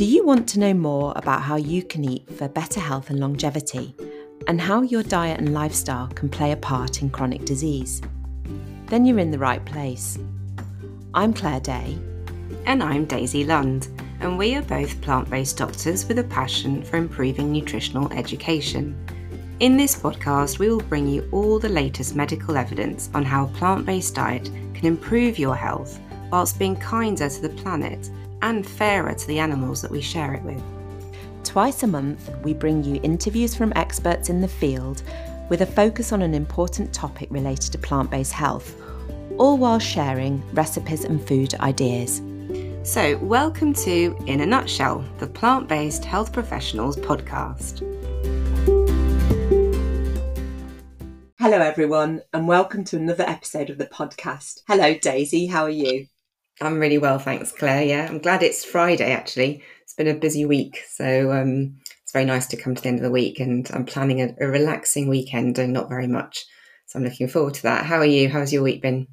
Do you want to know more about how you can eat for better health and longevity, and how your diet and lifestyle can play a part in chronic disease? Then you're in the right place. I'm Claire Day. And I'm Daisy Lund, and we are both plant based doctors with a passion for improving nutritional education. In this podcast, we will bring you all the latest medical evidence on how a plant based diet can improve your health whilst being kinder to the planet and fairer to the animals that we share it with. Twice a month, we bring you interviews from experts in the field with a focus on an important topic related to plant based health, all while sharing recipes and food ideas. So, welcome to In a Nutshell, the Plant Based Health Professionals podcast. Hello, everyone, and welcome to another episode of the podcast. Hello, Daisy, how are you? I'm really well, thanks, Claire. Yeah, I'm glad it's Friday actually. It's been a busy week, so um, it's very nice to come to the end of the week, and I'm planning a, a relaxing weekend and not very much. So I'm looking forward to that. How are you? How's your week been?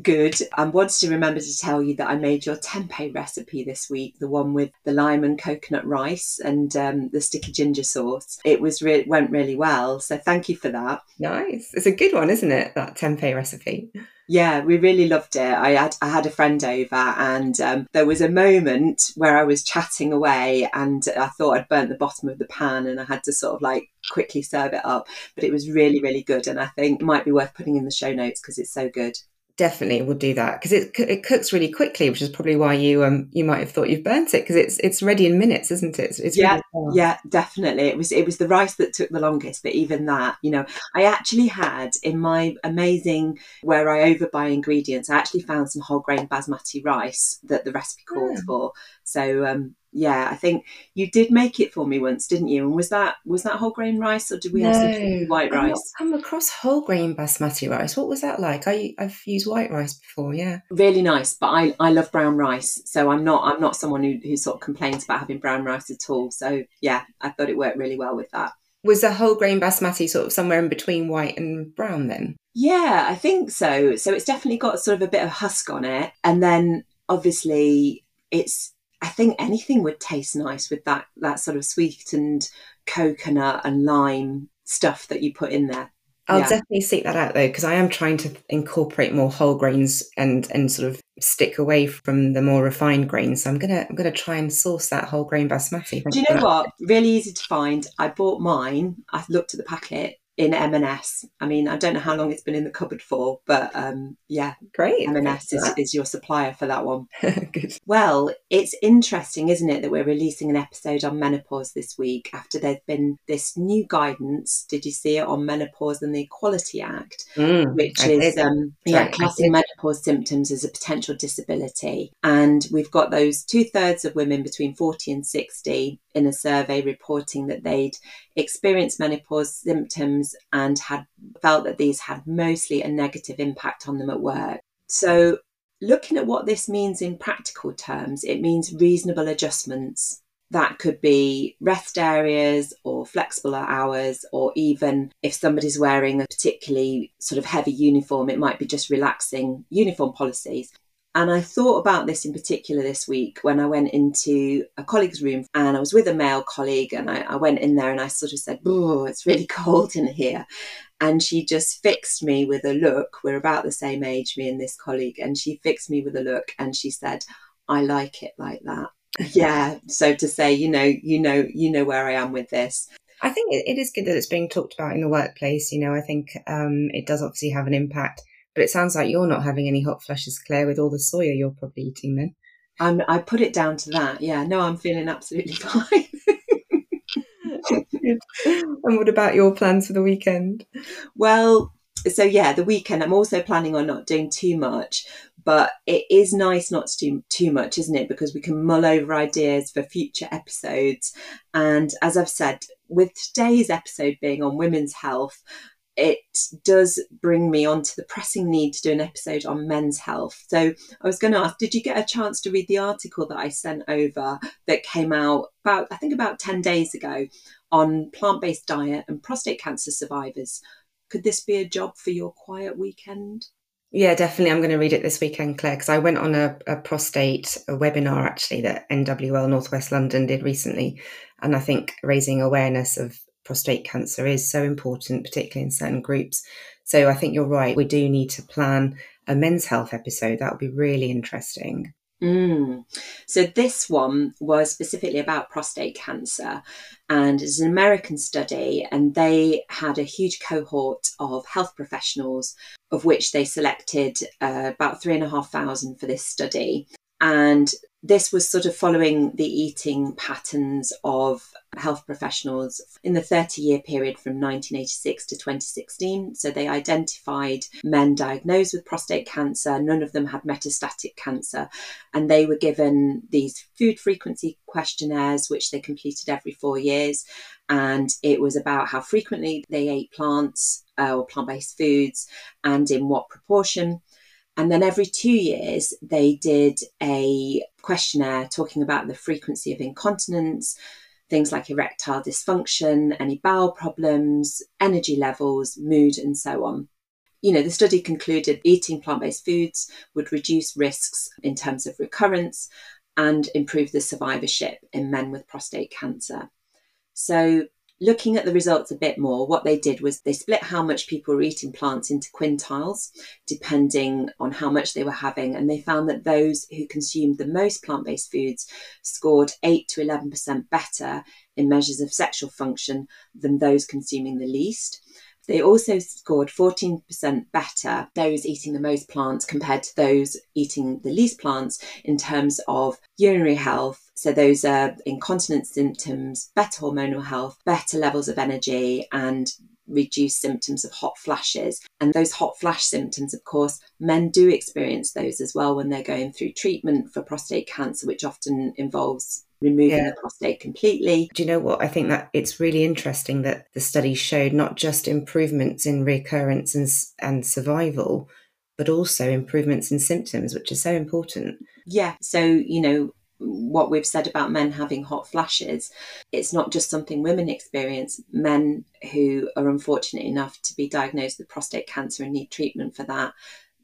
Good. I wanted to remember to tell you that I made your tempeh recipe this week, the one with the lime and coconut rice and um, the sticky ginger sauce. It was re- went really well, so thank you for that. Nice. It's a good one, isn't it? That tempeh recipe. Yeah, we really loved it. I had I had a friend over, and um, there was a moment where I was chatting away, and I thought I'd burnt the bottom of the pan, and I had to sort of like quickly serve it up. But it was really, really good, and I think it might be worth putting in the show notes because it's so good definitely would do that because it it cooks really quickly, which is probably why you um you might have thought you've burnt it because it's it's ready in minutes, isn't it? It's, it's yeah, really yeah, definitely. It was it was the rice that took the longest, but even that, you know, I actually had in my amazing where I overbuy ingredients, I actually found some whole grain basmati rice that the recipe calls yeah. for. So um, yeah, I think you did make it for me once, didn't you? And was that was that whole grain rice, or did we no, have some white rice? I've come across whole grain basmati rice. What was that like? I I've used white rice before. Yeah, really nice. But I I love brown rice, so I'm not I'm not someone who who sort of complains about having brown rice at all. So yeah, I thought it worked really well with that. Was the whole grain basmati sort of somewhere in between white and brown then? Yeah, I think so. So it's definitely got sort of a bit of husk on it, and then obviously it's I think anything would taste nice with that that sort of sweetened coconut and lime stuff that you put in there. I'll yeah. definitely seek that out though, because I am trying to incorporate more whole grains and and sort of stick away from the more refined grains. So I'm gonna I'm gonna try and source that whole grain basmati. Do you know what? Really easy to find. I bought mine. I looked at the packet in M&S. I mean, I don't know how long it's been in the cupboard for, but um, yeah, great. M&S is, is, your supplier for that one. Well, it's interesting, isn't it, that we're releasing an episode on menopause this week after there's been this new guidance. Did you see it on menopause and the Equality Act, mm, which I is um, yeah, classing menopause symptoms as a potential disability, and we've got those two thirds of women between forty and sixty in a survey reporting that they'd experienced menopause symptoms and had felt that these had mostly a negative impact on them at work. So, looking at what this means in practical terms, it means reasonable adjustments. That could be rest areas or flexible hours, or even if somebody's wearing a particularly sort of heavy uniform, it might be just relaxing uniform policies. And I thought about this in particular this week when I went into a colleague's room and I was with a male colleague and I, I went in there and I sort of said, Oh, it's really cold in here. And she just fixed me with a look. We're about the same age, me and this colleague. And she fixed me with a look and she said, I like it like that. yeah. So to say, you know, you know, you know where I am with this. I think it is good that it's being talked about in the workplace. You know, I think um, it does obviously have an impact but it sounds like you're not having any hot flushes, Claire, with all the soya you're probably eating then. I'm, I put it down to that. Yeah, no, I'm feeling absolutely fine. and what about your plans for the weekend? Well, so yeah, the weekend, I'm also planning on not doing too much, but it is nice not to do too much, isn't it? Because we can mull over ideas for future episodes. And as I've said, with today's episode being on women's health, it does bring me on to the pressing need to do an episode on men's health. So I was going to ask, did you get a chance to read the article that I sent over that came out about, I think, about 10 days ago on plant based diet and prostate cancer survivors? Could this be a job for your quiet weekend? Yeah, definitely. I'm going to read it this weekend, Claire, because I went on a, a prostate a webinar actually that NWL Northwest London did recently. And I think raising awareness of prostate cancer is so important, particularly in certain groups. So I think you're right. We do need to plan a men's health episode. That would be really interesting. Mm. So this one was specifically about prostate cancer, and it's an American study, and they had a huge cohort of health professionals, of which they selected uh, about three and a half thousand for this study. And this was sort of following the eating patterns of health professionals in the 30 year period from 1986 to 2016. So they identified men diagnosed with prostate cancer, none of them had metastatic cancer, and they were given these food frequency questionnaires, which they completed every four years. And it was about how frequently they ate plants uh, or plant based foods and in what proportion. And then every two years, they did a questionnaire talking about the frequency of incontinence, things like erectile dysfunction, any bowel problems, energy levels, mood, and so on. You know, the study concluded eating plant based foods would reduce risks in terms of recurrence and improve the survivorship in men with prostate cancer. So, looking at the results a bit more, what they did was they split how much people were eating plants into quintiles, depending on how much they were having. And they found that those who consumed the most plant based foods scored 8 to 11% better in measures of sexual function than those consuming the least. They also scored 14% better, those eating the most plants compared to those eating the least plants in terms of urinary health, so those are incontinence symptoms, better hormonal health, better levels of energy, and reduced symptoms of hot flashes. And those hot flash symptoms, of course, men do experience those as well when they're going through treatment for prostate cancer, which often involves removing yeah. the prostate completely. Do you know what? I think that it's really interesting that the study showed not just improvements in recurrence and, and survival, but also improvements in symptoms, which is so important. Yeah. So, you know, what we've said about men having hot flashes, it's not just something women experience. Men who are unfortunate enough to be diagnosed with prostate cancer and need treatment for that,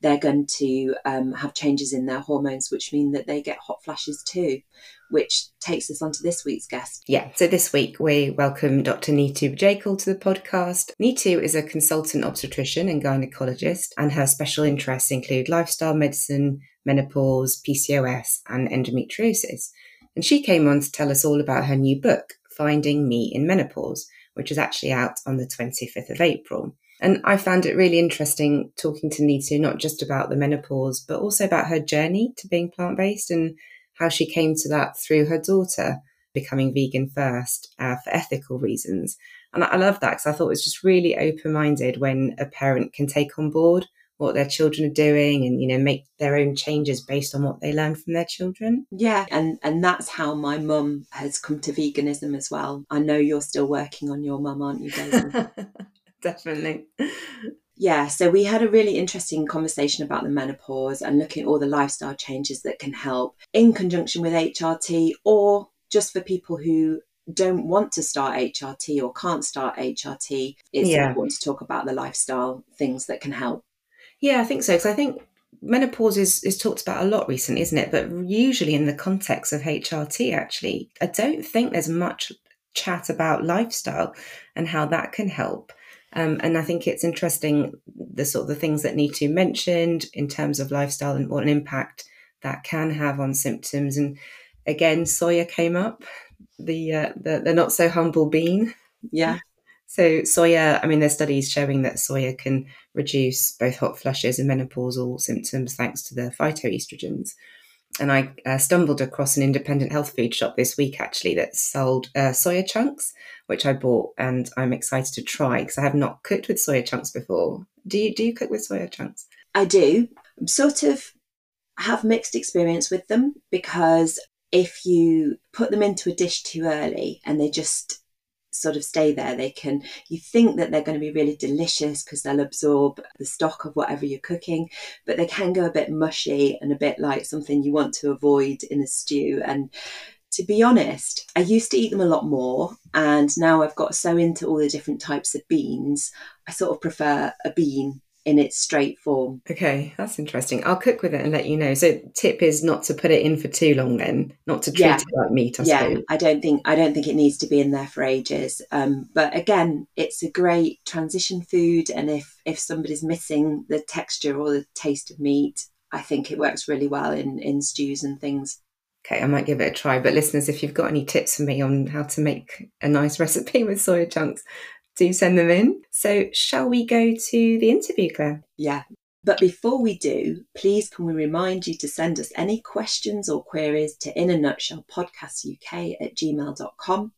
they're going to um, have changes in their hormones, which mean that they get hot flashes too, which takes us on to this week's guest. Yeah, so this week we welcome Dr. Nitu Bajekal to the podcast. Nitu is a consultant obstetrician and gynecologist, and her special interests include lifestyle medicine, menopause, PCOS, and endometriosis. And she came on to tell us all about her new book, Finding Me in Menopause, which is actually out on the 25th of April. And I found it really interesting talking to Nitu, not just about the menopause, but also about her journey to being plant based and how she came to that through her daughter becoming vegan first uh, for ethical reasons. And I love that because I thought it was just really open minded when a parent can take on board what their children are doing and you know make their own changes based on what they learn from their children. Yeah and and that's how my mum has come to veganism as well. I know you're still working on your mum aren't you definitely yeah, so we had a really interesting conversation about the menopause and looking at all the lifestyle changes that can help in conjunction with HRT or just for people who don't want to start HRT or can't start HRT. It's yeah. important to talk about the lifestyle things that can help. Yeah, I think so. Because I think menopause is, is talked about a lot recently, isn't it? But usually in the context of HRT, actually, I don't think there's much chat about lifestyle and how that can help. Um, and I think it's interesting the sort of the things that Nitu mentioned in terms of lifestyle and what an impact that can have on symptoms. And again, soya came up, the uh, the, the not so humble bean. Yeah. So soya, I mean, there's studies showing that soya can reduce both hot flushes and menopausal symptoms thanks to the phytoestrogens. And I uh, stumbled across an independent health food shop this week actually that sold uh, soya chunks, which I bought, and I'm excited to try because I have not cooked with soya chunks before. Do you do you cook with soya chunks? I do. Sort of have mixed experience with them because if you put them into a dish too early and they just sort of stay there. They can, you think that they're going to be really delicious because they'll absorb the stock of whatever you're cooking, but they can go a bit mushy and a bit like something you want to avoid in a stew. And to be honest, I used to eat them a lot more. And now I've got so into all the different types of beans, I sort of prefer a bean in its straight form. Okay, that's interesting. I'll cook with it and let you know. So tip is not to put it in for too long then, not to treat Yeah. it like meat, I yeah, suppose. I don't think I don't think it needs to be in there for ages. Um, but again, it's a great transition food, and if if somebody's missing the texture or the taste of meat, I think it works really well in in stews and things. Okay, I might give it a try. But listeners, if you've got any tips for me on how to make a nice recipe with soya chunks, do send them in. So shall we go to the interview, Claire? Yeah. But before we do, please can we remind you to send us any questions or queries to in a nutshell podcast uk at gmail.com.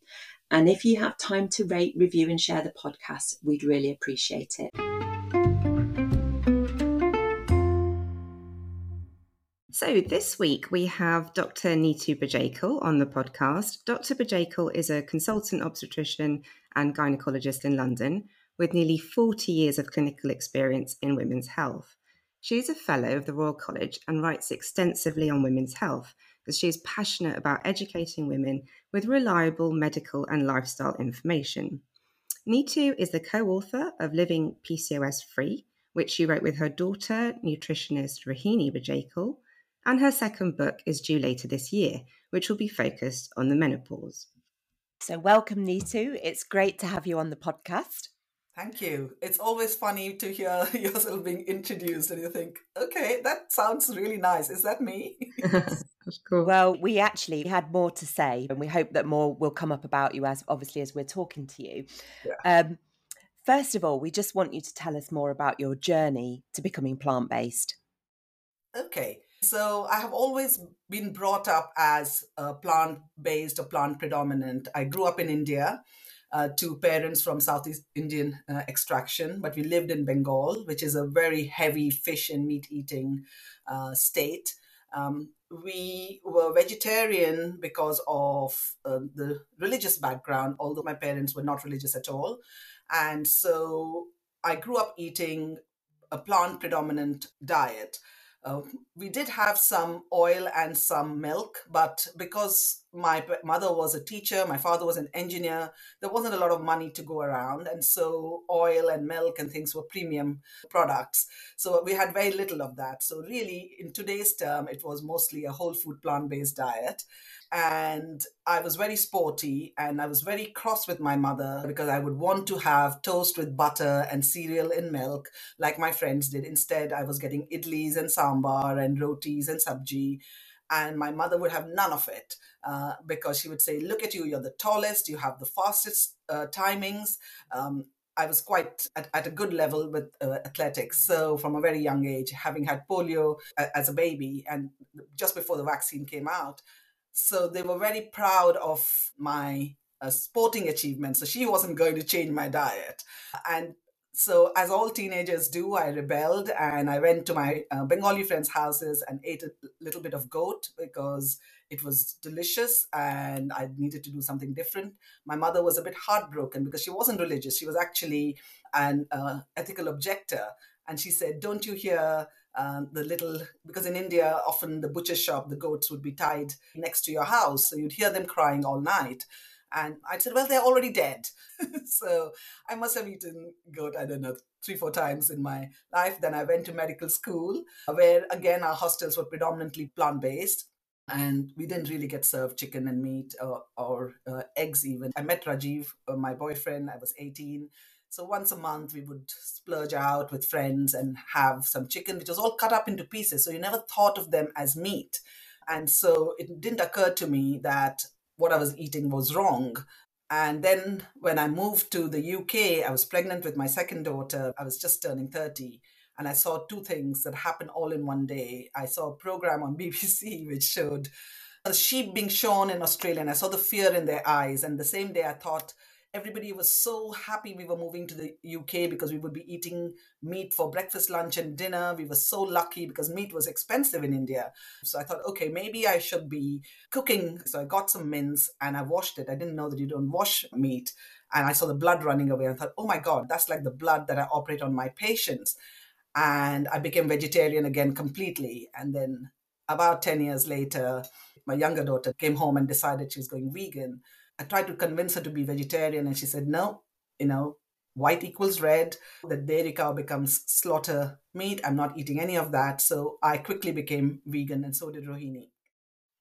And if you have time to rate, review, and share the podcast, we'd really appreciate it. So this week we have Dr. Nitu Bajekal on the podcast. Dr. Bajekal is a consultant obstetrician and gynecologist in London with nearly 40 years of clinical experience in women's health. She is a fellow of the Royal College and writes extensively on women's health as she is passionate about educating women with reliable medical and lifestyle information. Nitu is the co-author of Living PCOS Free, which she wrote with her daughter, nutritionist Rohini Bajekal, and her second book is due later this year, which will be focused on the menopause. So, welcome, Nitu. It's great to have you on the podcast. Thank you. It's always funny to hear yourself being introduced and you think, okay, that sounds really nice. Is that me? That's cool. Well, we actually had more to say, and we hope that more will come up about you as obviously as we're talking to you. Yeah. Um, first of all, we just want you to tell us more about your journey to becoming plant based. Okay. So I have always been brought up as a plant based or plant predominant. I grew up in India. Uh, to parents from Southeast Indian uh, extraction, but we lived in Bengal, which is a very heavy fish and meat eating uh, state. Um, we were vegetarian because of uh, the religious background, although my parents were not religious at all. And so I grew up eating a plant predominant diet. Uh, we did have some oil and some milk, but because my mother was a teacher, my father was an engineer, there wasn't a lot of money to go around. And so oil and milk and things were premium products. So we had very little of that. So, really, in today's term, it was mostly a whole food plant based diet. And I was very sporty and I was very cross with my mother because I would want to have toast with butter and cereal in milk like my friends did. Instead, I was getting idlis and sambar and rotis and sabji. And my mother would have none of it uh, because she would say, Look at you, you're the tallest, you have the fastest uh, timings. Um, I was quite at, at a good level with uh, athletics. So, from a very young age, having had polio as a baby and just before the vaccine came out, so they were very proud of my uh, sporting achievements. So she wasn't going to change my diet. And so, as all teenagers do, I rebelled and I went to my uh, Bengali friends' houses and ate a little bit of goat because it was delicious and I needed to do something different. My mother was a bit heartbroken because she wasn't religious. She was actually an uh, ethical objector. And she said, Don't you hear um, the little because in India often the butcher shop the goats would be tied next to your house, so you'd hear them crying all night. And I said, well, they're already dead. so I must have eaten goat, I don't know, three, four times in my life. Then I went to medical school, where again our hostels were predominantly plant based. And we didn't really get served chicken and meat or, or uh, eggs, even. I met Rajiv, uh, my boyfriend, I was 18. So once a month, we would splurge out with friends and have some chicken, which was all cut up into pieces. So you never thought of them as meat. And so it didn't occur to me that what I was eating was wrong. And then when I moved to the UK, I was pregnant with my second daughter. I was just turning 30. And I saw two things that happened all in one day. I saw a program on BBC which showed a sheep being shorn in Australia, and I saw the fear in their eyes. And the same day, I thought, everybody was so happy we were moving to the UK because we would be eating meat for breakfast, lunch, and dinner. We were so lucky because meat was expensive in India. So I thought, okay, maybe I should be cooking. So I got some mince and I washed it. I didn't know that you don't wash meat. And I saw the blood running away. I thought, oh my God, that's like the blood that I operate on my patients. And I became vegetarian again completely. And then about 10 years later, my younger daughter came home and decided she was going vegan. I tried to convince her to be vegetarian, and she said, no, you know, white equals red, the dairy cow becomes slaughter meat. I'm not eating any of that. So I quickly became vegan, and so did Rohini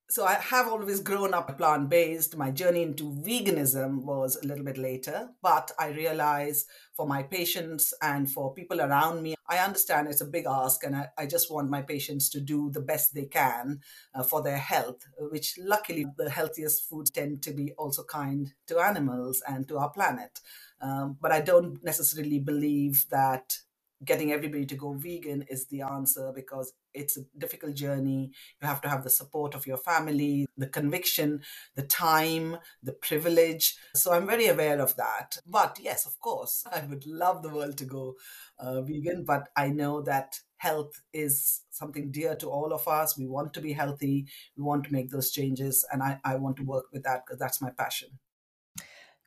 so I have always grown up plant based. My journey into veganism was a little bit later, but I realize for my patients and for people around me, I understand it's a big ask, and I, I just want my patients to do the best they can uh, for their health, which luckily the healthiest foods tend to be also kind to animals and to our planet. Um, but I don't necessarily believe that getting everybody to go vegan is the answer because it's a difficult journey. You have to have the support of your family, the conviction, the time, the privilege. So I'm very aware of that. But yes, of course, I would love the world to go uh, vegan, but I know that health is something dear to all of us. We want to be healthy, we want to make those changes, and I, I want to work with that because that's my passion.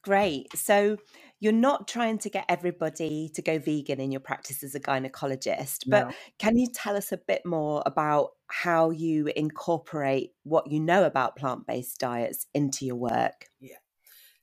Great. So you're not trying to get everybody to go vegan in your practice as a gynecologist, but no. can you tell us a bit more about how you incorporate what you know about plant based diets into your work? Yeah.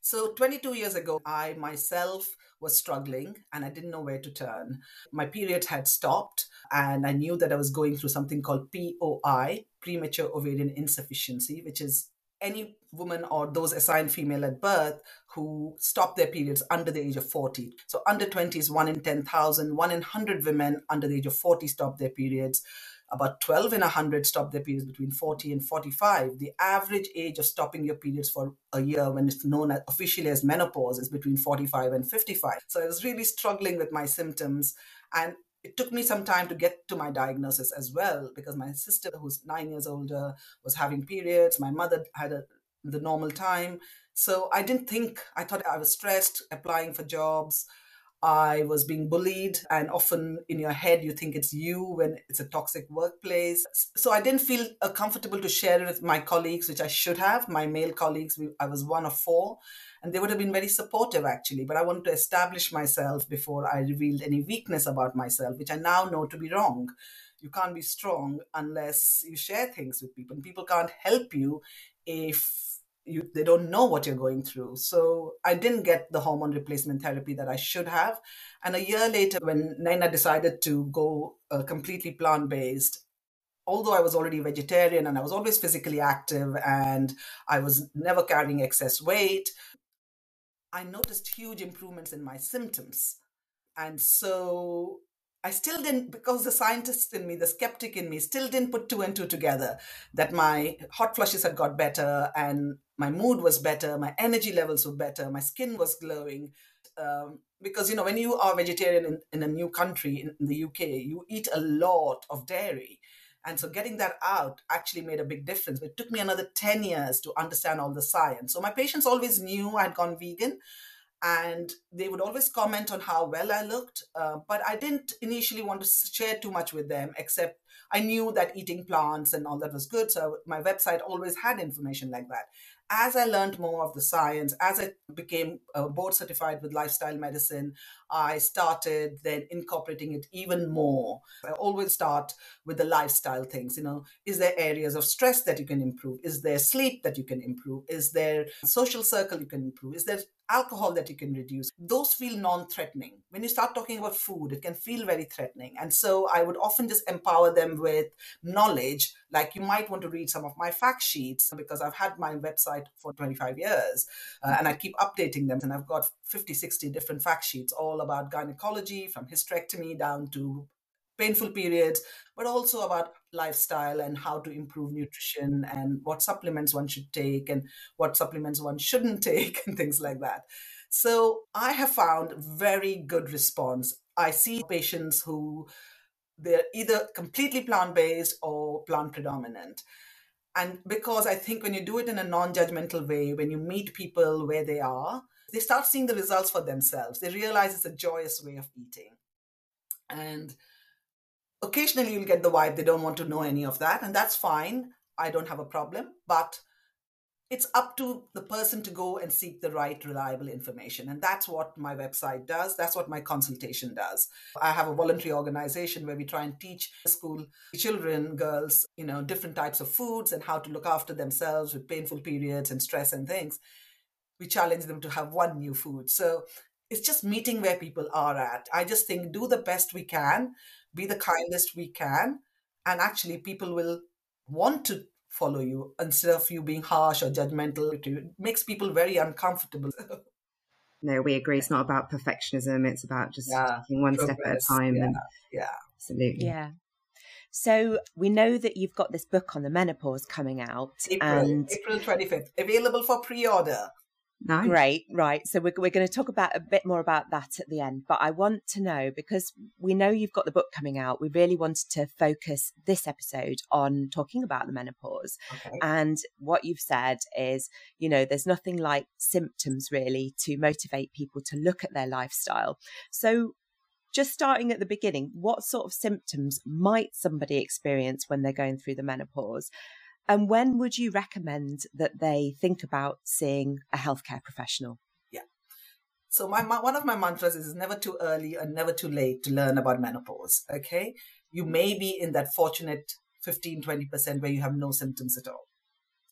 So 22 years ago, I myself was struggling and I didn't know where to turn. My period had stopped and I knew that I was going through something called POI, premature ovarian insufficiency, which is any woman or those assigned female at birth who stop their periods under the age of 40. So under 20 is 1 in 10,000, 1 in 100 women under the age of 40 stop their periods. About 12 in 100 stop their periods between 40 and 45. The average age of stopping your periods for a year when it's known as, officially as menopause is between 45 and 55. So I was really struggling with my symptoms. And it took me some time to get to my diagnosis as well because my sister who's nine years older was having periods. My mother had a, the normal time. So i didn't think i thought i was stressed applying for jobs I was being bullied, and often in your head, you think it's you when it's a toxic workplace. So I didn't feel uh, comfortable to share it with my colleagues, which I should have. My male colleagues, I was one of four, and they would have been very supportive actually. But I wanted to establish myself before I revealed any weakness about myself, which I now know to be wrong. You can't be strong unless you share things with people, and people can't help you if you they don't know what you're going through. So i didn't get the hormone replacement therapy that i should have. And a year later when naina decided to go uh, completely plant-based although i was already vegetarian and i was always physically active and i was never carrying excess weight i noticed huge improvements in my symptoms. And so I still didn't, because the scientist in me, the skeptic in me, still didn't put two and two together that my hot flushes had got better and my mood was better, my energy levels were better, my skin was glowing. Um, because, you know, when you are vegetarian in, in a new country, in, in the UK, you eat a lot of dairy. And so getting that out actually made a big difference. It took me another 10 years to understand all the science. So my patients always knew I'd gone vegan and they would always comment on how well I looked. Uh, but I didn't initially want to share too much with them, except I knew that eating plants and all that was good. So my website always had information like that as I learned more of the science, as I became uh, board certified with lifestyle medicine, I started then incorporating it even more. I always start with the lifestyle things. You know, is there areas of stress that you can improve? Is there sleep that you can improve? Is there social circle you can improve? Is there alcohol that you can reduce? Those feel non threatening. When you start talking about food, it can feel very threatening. And so I would often just empower them with knowledge like you might want to read some of my fact sheets because I've had my website for 25 years uh, and I keep updating them. And I've got 50, 60 different fact sheets all about gynecology from hysterectomy down to painful periods, but also about lifestyle and how to improve nutrition and what supplements one should take and what supplements one shouldn't take and things like that. So I have found very good response. I see patients who they're either completely plant based or plant predominant. And because I think when you do it in a non judgmental way, when you meet people where they are, they start seeing the results for themselves. They realize it's a joyous way of eating. And occasionally you'll get the vibe they don't want to know any of that, and that's fine. I don't have a problem. But it's up to the person to go and seek the right reliable information and that's what my website does that's what my consultation does i have a voluntary organization where we try and teach school children girls you know different types of foods and how to look after themselves with painful periods and stress and things we challenge them to have one new food so it's just meeting where people are at. I just think do the best we can, be the kindest we can, and actually people will want to follow you instead of you being harsh or judgmental. It makes people very uncomfortable. no, we agree. It's not about perfectionism. It's about just yeah, taking one progress. step at a time. Yeah, and yeah, absolutely. Yeah. So we know that you've got this book on the menopause coming out, April, and April twenty fifth, available for pre order. Nice. Great, right. So we're, we're going to talk about a bit more about that at the end. But I want to know because we know you've got the book coming out. We really wanted to focus this episode on talking about the menopause. Okay. And what you've said is, you know, there's nothing like symptoms really to motivate people to look at their lifestyle. So just starting at the beginning, what sort of symptoms might somebody experience when they're going through the menopause? And when would you recommend that they think about seeing a healthcare professional? Yeah. So my, my one of my mantras is never too early and never too late to learn about menopause. Okay. You may be in that fortunate 15, 20% where you have no symptoms at all.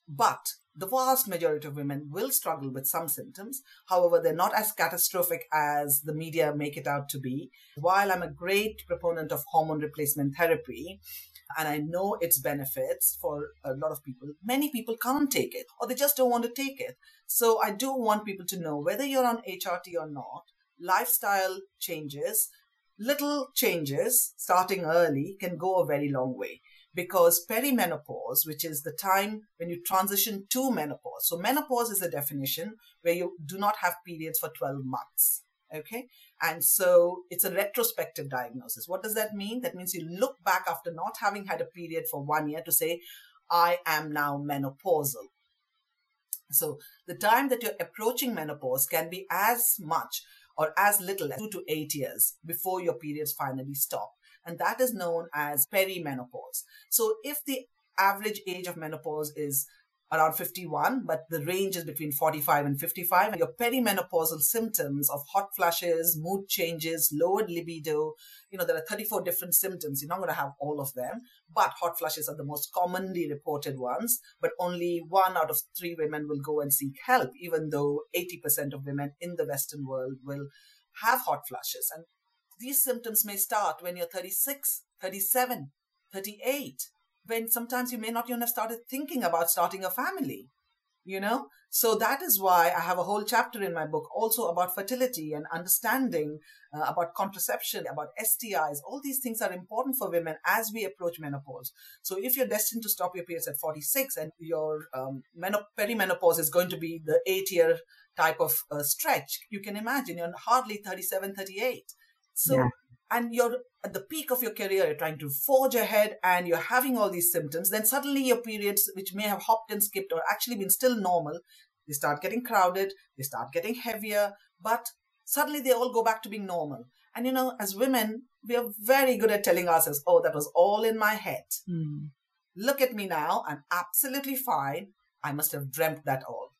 But the vast majority of women will struggle with some symptoms. However, they're not as catastrophic as the media make it out to be. While I'm a great proponent of hormone replacement therapy, and I know its benefits for a lot of people. Many people can't take it or they just don't want to take it. So I do want people to know whether you're on HRT or not, lifestyle changes, little changes starting early can go a very long way because perimenopause, which is the time when you transition to menopause. So menopause is a definition where you do not have periods for 12 months. Okay. And so it's a retrospective diagnosis. What does that mean? That means you look back after not having had a period for one year to say, I am now menopausal. So the time that you're approaching menopause can be as much or as little as two to eight years before your periods finally stop. And that is known as perimenopause. So if the average age of menopause is around 51, but the range is between 45 and 55. And your perimenopausal symptoms of hot flushes, mood changes, lowered libido, you know, there are 34 different symptoms. You're not going to have all of them, but hot flushes are the most commonly reported ones. But only one out of three women will go and seek help, even though 80% of women in the Western world will have hot flushes. And these symptoms may start when you're 36, 37, 38 when sometimes you may not even have started thinking about starting a family you know? So that is why i have a whole chapter in my book also about fertility and understanding uh, about contraception about stis all these things are important for women as we approach menopause. So if you're destined to stop your periods at 46 and your um, menop- perimenopause is going to be the eight year type of uh, stretch you can imagine you're hardly 37 38 so yeah. and you're at the peak of your career, you're trying to forge ahead and you're having all these symptoms, then suddenly your periods, which may have hopped and skipped or actually been still normal, they start getting crowded, they start getting heavier, but suddenly they all go back to being normal. And you know, as women, we are very good at telling ourselves, oh, that was all in my head. Mm. Look at me now, I'm absolutely fine. I must have dreamt that all.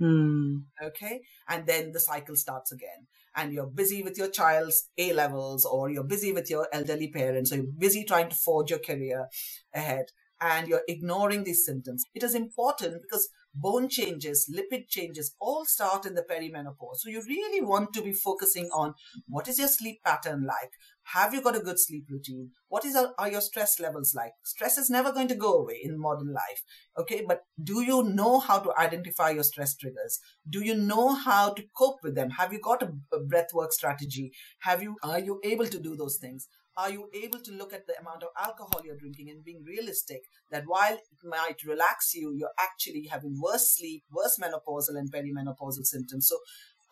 Mm. Okay. And then the cycle starts again and you're busy with your child's A levels or you're busy with your elderly parents or you're busy trying to forge your career ahead and you're ignoring these symptoms. It is important because bone changes, lipid changes all start in the perimenopause. So you really want to be focusing on what is your sleep pattern like? Have you got a good sleep routine? What is are your stress levels like? Stress is never going to go away in modern life. Okay. But do you know how to identify your stress triggers? Do you know how to cope with them? Have you got a, a breath work strategy? Have you, are you able to do those things? Are you able to look at the amount of alcohol you're drinking and being realistic that while it might relax you, you're actually having worse sleep, worse menopausal and perimenopausal symptoms. So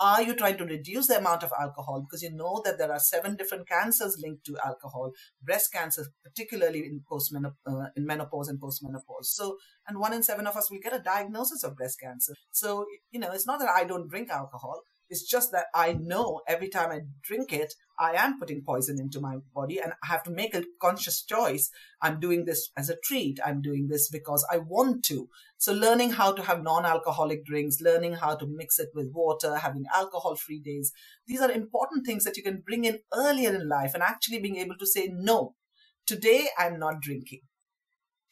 are you trying to reduce the amount of alcohol? Because you know that there are seven different cancers linked to alcohol breast cancer particularly in postmenopause uh, in menopause and postmenopause. So and one in seven of us will get a diagnosis of breast cancer. So you know it's not that i don't drink alcohol it's just that I know every time I drink it, I am putting poison into my body and I have to make a conscious choice. I'm doing this as a treat. I'm doing this because I want to. So learning how to have non-alcoholic drinks, learning how to mix it with water, having alcohol-free days. These are important things that you can bring in earlier in life and actually being able to say, no, today I'm not drinking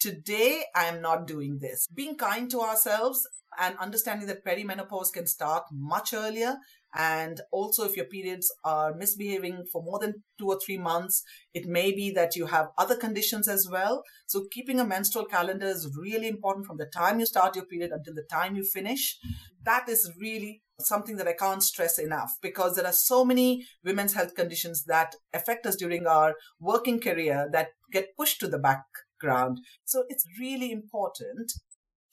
today I am not doing this. Being kind to ourselves and understanding that perimenopause can start much earlier. And also, if your periods are misbehaving for more than two or three months, it may be that you have other conditions as well. So, keeping a menstrual calendar is really important from the time you start your period until the time you finish. That is really something that I can't stress enough because there are so many women's health conditions that affect us during our working career that get pushed to the background. So, it's really important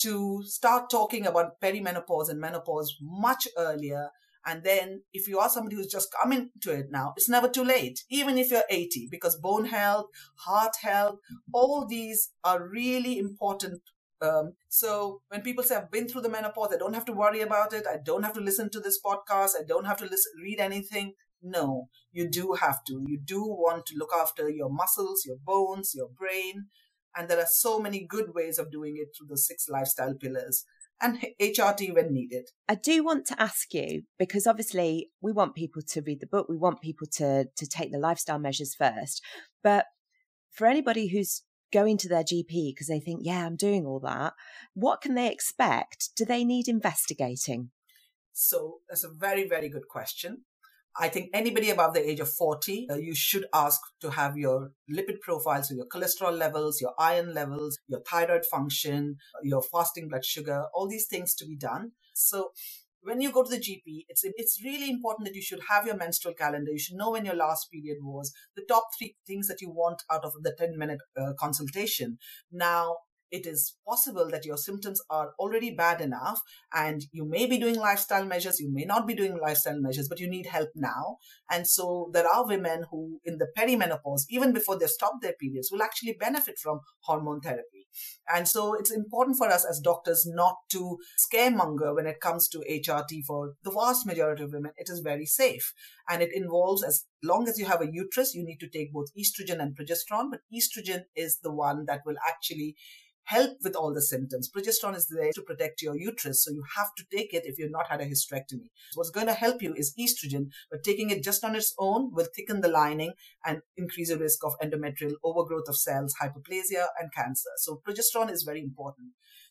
to start talking about perimenopause and menopause much earlier. And then if you are somebody who's just coming to it now, it's never too late, even if you're 80, because bone health, heart health, all these are really important. Um, so when people say I've been through the menopause, I don't have to worry about it. I don't have to listen to this podcast. I don't have to listen, read anything. No, you do have to. You do want to look after your muscles, your bones, your brain, and there are so many good ways of doing it through the six lifestyle pillars and HRT when needed. I do want to ask you because obviously we want people to read the book, we want people to to take the lifestyle measures first. But for anybody who's going to their GP because they think, yeah, I'm doing all that, what can they expect? Do they need investigating? So that's a very, very good question. I think anybody above the age of 40, uh, you should ask to have your lipid profiles, so your cholesterol levels, your iron levels, your thyroid function, your fasting blood sugar, all these things to be done. So when you go to the GP, it's it's really important that you should have your menstrual calendar. You should know when your last period was. The top three things that you want out of the ten minute uh, consultation. Now, it is possible that your symptoms are already bad enough and you may be doing lifestyle measures, you may not be doing lifestyle measures, but you need help now. And so there are women who in the perimenopause, even before they stop their periods, will actually benefit from hormone therapy. And so it's important for us as doctors not to scaremonger when it comes to HRT for the vast majority of women. It is very safe. And it involves, as long as you have a uterus, you need to take both estrogen and progesterone. But estrogen is the one that will actually help with all the symptoms. Progesterone is there to protect your uterus, so you have to take it if you've not had a hysterectomy. What's going to help you is estrogen, but taking it just on its own will thicken the lining and increase the risk of endometrial overgrowth of cells, hyperplasia, and cancer. So progesterone is very important.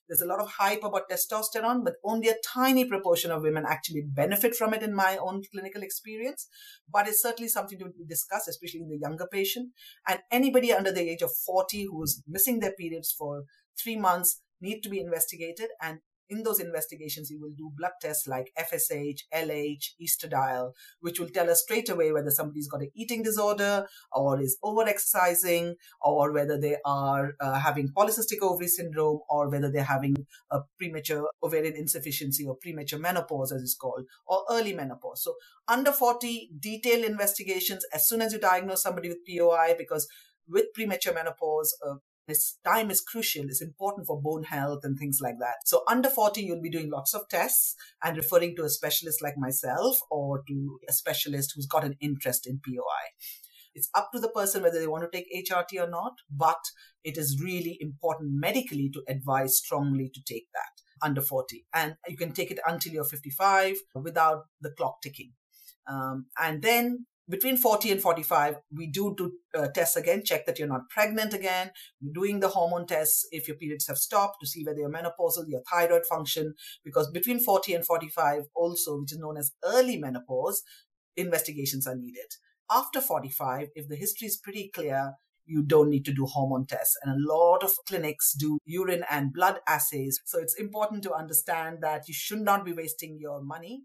There's a lot of hype about testosterone, but only a tiny proportion of women actually benefit from it in my own clinical experience. But it's certainly something to discuss, especially in the younger patient. And anybody under the age of 40 who's missing their periods for three months need to be investigated. And in those investigations, you will do blood tests like FSH, LH, estradiol, which will tell us straight away whether somebody's got an eating disorder or is overexercising or whether they are uh, having polycystic ovary syndrome or whether they're having a premature ovarian insufficiency or premature menopause, as it's called, or early menopause. So under 40, detailed investigations as soon as you diagnose somebody with POI, because with premature menopause, uh, this time is crucial. It's important for bone health and things like that. So under 40, you'll be doing lots of tests and referring to a specialist like myself or to a specialist who's got an interest in POI. It's up to the person whether they want to take HRT or not, but it is really important medically to advise strongly to take that under 40. And you can take it until you're 55 without the clock ticking. Um, and then between 40 and 45, we do do uh, tests again, check that you're not pregnant again. We're doing the hormone tests if your periods have stopped to see whether you're menopausal, your thyroid function, because between 40 and 45 also, which is known as early menopause, investigations are needed. After 45, if the history is pretty clear, you don't need to do hormone tests. And a lot of clinics do urine and blood assays. So it's important to understand that you should not be wasting your money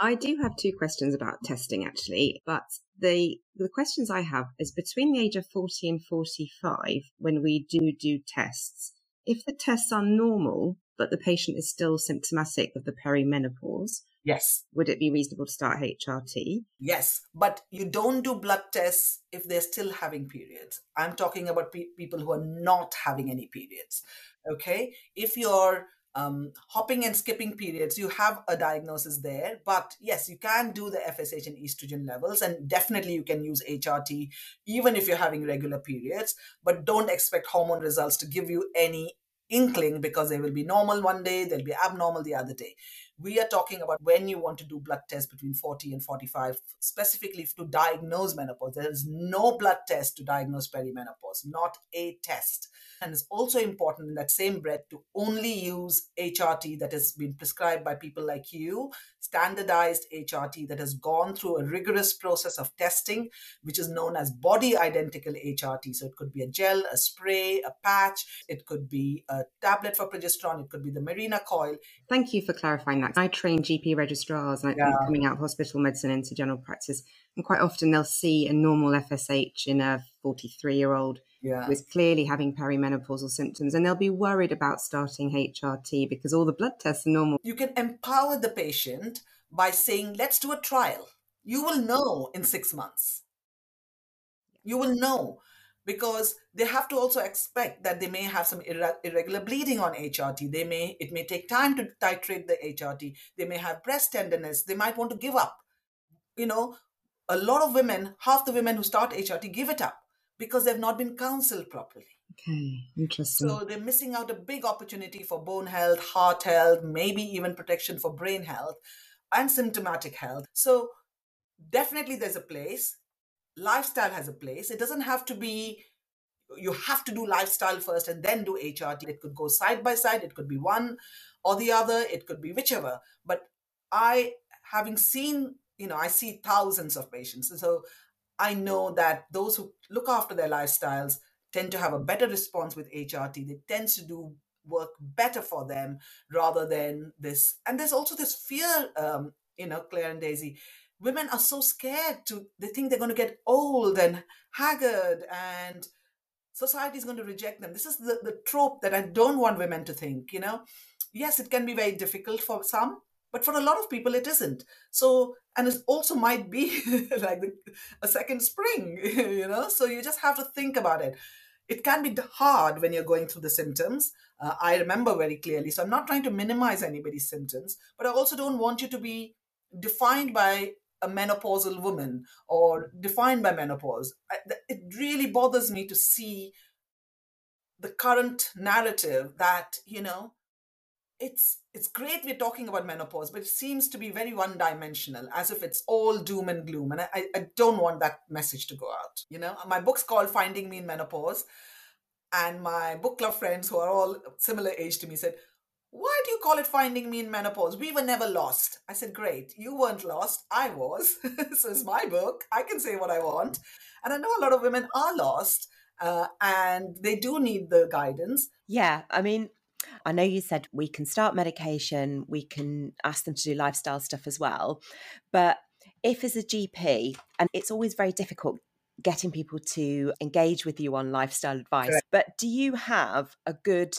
I do have two questions about testing actually, but the the questions I have is between the age of 40 and 45 when we do do tests. If the tests are normal but the patient is still symptomatic of the perimenopause, yes, would it be reasonable to start HRT? Yes, but you don't do blood tests if they're still having periods. I'm talking about pe- people who are not having any periods. Okay? If you're um, hopping and skipping periods, you have a diagnosis there. But yes, you can do the FSH and estrogen levels, and definitely you can use HRT even if you're having regular periods. But don't expect hormone results to give you any inkling because they will be normal one day, they'll be abnormal the other day. We are talking about when you want to do blood tests between 40 and 45, specifically to diagnose menopause. There is no blood test to diagnose perimenopause, not a test. And it's also important in that same breath to only use HRT that has been prescribed by people like you, standardized HRT that has gone through a rigorous process of testing, which is known as body identical HRT. So it could be a gel, a spray, a patch, it could be a tablet for progesterone, it could be the Mirena coil. Thank you for clarifying that. I train GP registrars and yeah. coming out of hospital medicine into general practice, and quite often they'll see a normal FSH in a 43 year old yeah. was clearly having perimenopausal symptoms and they'll be worried about starting HRT because all the blood tests are normal. You can empower the patient by saying, let's do a trial. You will know in six months. You will know because they have to also expect that they may have some irre- irregular bleeding on HRT. They may it may take time to titrate the HRT. They may have breast tenderness. They might want to give up. You know, a lot of women, half the women who start HRT give it up because they've not been counseled properly. Okay, interesting. So they're missing out a big opportunity for bone health, heart health, maybe even protection for brain health and symptomatic health. So definitely there's a place. Lifestyle has a place. It doesn't have to be you have to do lifestyle first and then do HRT. It could go side by side, it could be one or the other, it could be whichever. But I having seen, you know, I see thousands of patients. And so I know that those who look after their lifestyles tend to have a better response with HRT. They tend to do work better for them rather than this. And there's also this fear, um, you know, Claire and Daisy. Women are so scared to, they think they're going to get old and haggard and society is going to reject them. This is the, the trope that I don't want women to think, you know. Yes, it can be very difficult for some, but for a lot of people it isn't so and it also might be like the, a second spring you know? So you just have to think about it. It can be hard when you're going through the symptoms uh, i remember very clearly. So i'm not trying to minimize anybody's symptoms but i also don't want you to be defined by a menopausal woman or defined by menopause. I, it really bothers me to see the current narrative that you know it's it's great we're talking about menopause, but it seems to be very one dimensional, as if it's all doom and gloom. And I, I don't want that message to go out. You know, my book's called Finding Me in Menopause. And my book club friends who are all similar age to me said, Why do you call it Finding Me in Menopause? We were never lost. I said, Great. You weren't lost. I was. so it's my book. I can say what I want. And I know a lot of women are lost. Uh, and they do need the guidance. Yeah, I mean, I know you said we can start medication, we can ask them to do lifestyle stuff as well. But if as a GP, and it's always very difficult getting people to engage with you on lifestyle advice, but do you have a good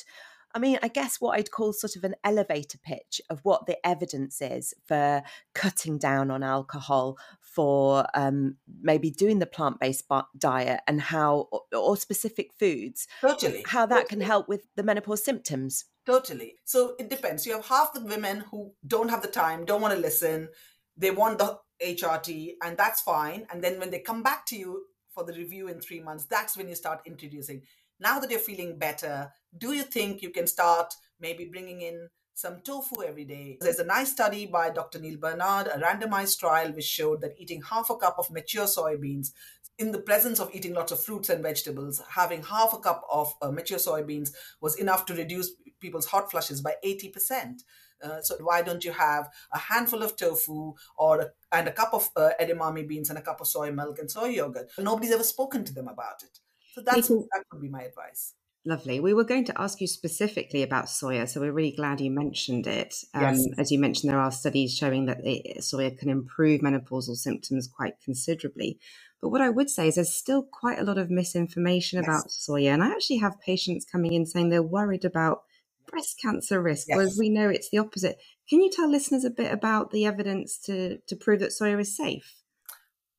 I mean, I guess what I'd call sort of an elevator pitch of what the evidence is for cutting down on alcohol, for um, maybe doing the plant based diet, and how, or, specific foods. Totally. How that totally. can help with the menopause symptoms. Totally. So it depends. You have half the women who don't have the time, don't want to listen, they want the HRT, and that's fine. And then when they come back to you for the review in three months, that's when you start introducing now that you're feeling better, do you think you can start maybe bringing in some tofu every day? There's a nice study by Dr. Neal Barnard, a randomized trial which showed that eating half a cup of mature soybeans in the presence of eating lots of fruits and vegetables, having half a cup of uh, mature soybeans was enough to reduce people's hot flushes by 80%. Uh, so why don't you have a handful of tofu or a, and a cup of uh, edamame beans and a cup of soy milk and soy yogurt? Nobody's ever spoken to them about it. So that's that would be my advice. Lovely. We were going to ask you specifically about soya, so we're really glad you mentioned it. Um, yes. As you mentioned, there are studies showing that it, soya can improve menopausal symptoms quite considerably. But what I would say is there's still quite a lot of misinformation yes. about soya. And I actually have patients coming in saying they're worried about breast cancer risk, yes. whereas we know it's the opposite. Can you tell listeners a bit about the evidence to, to prove that soya is safe?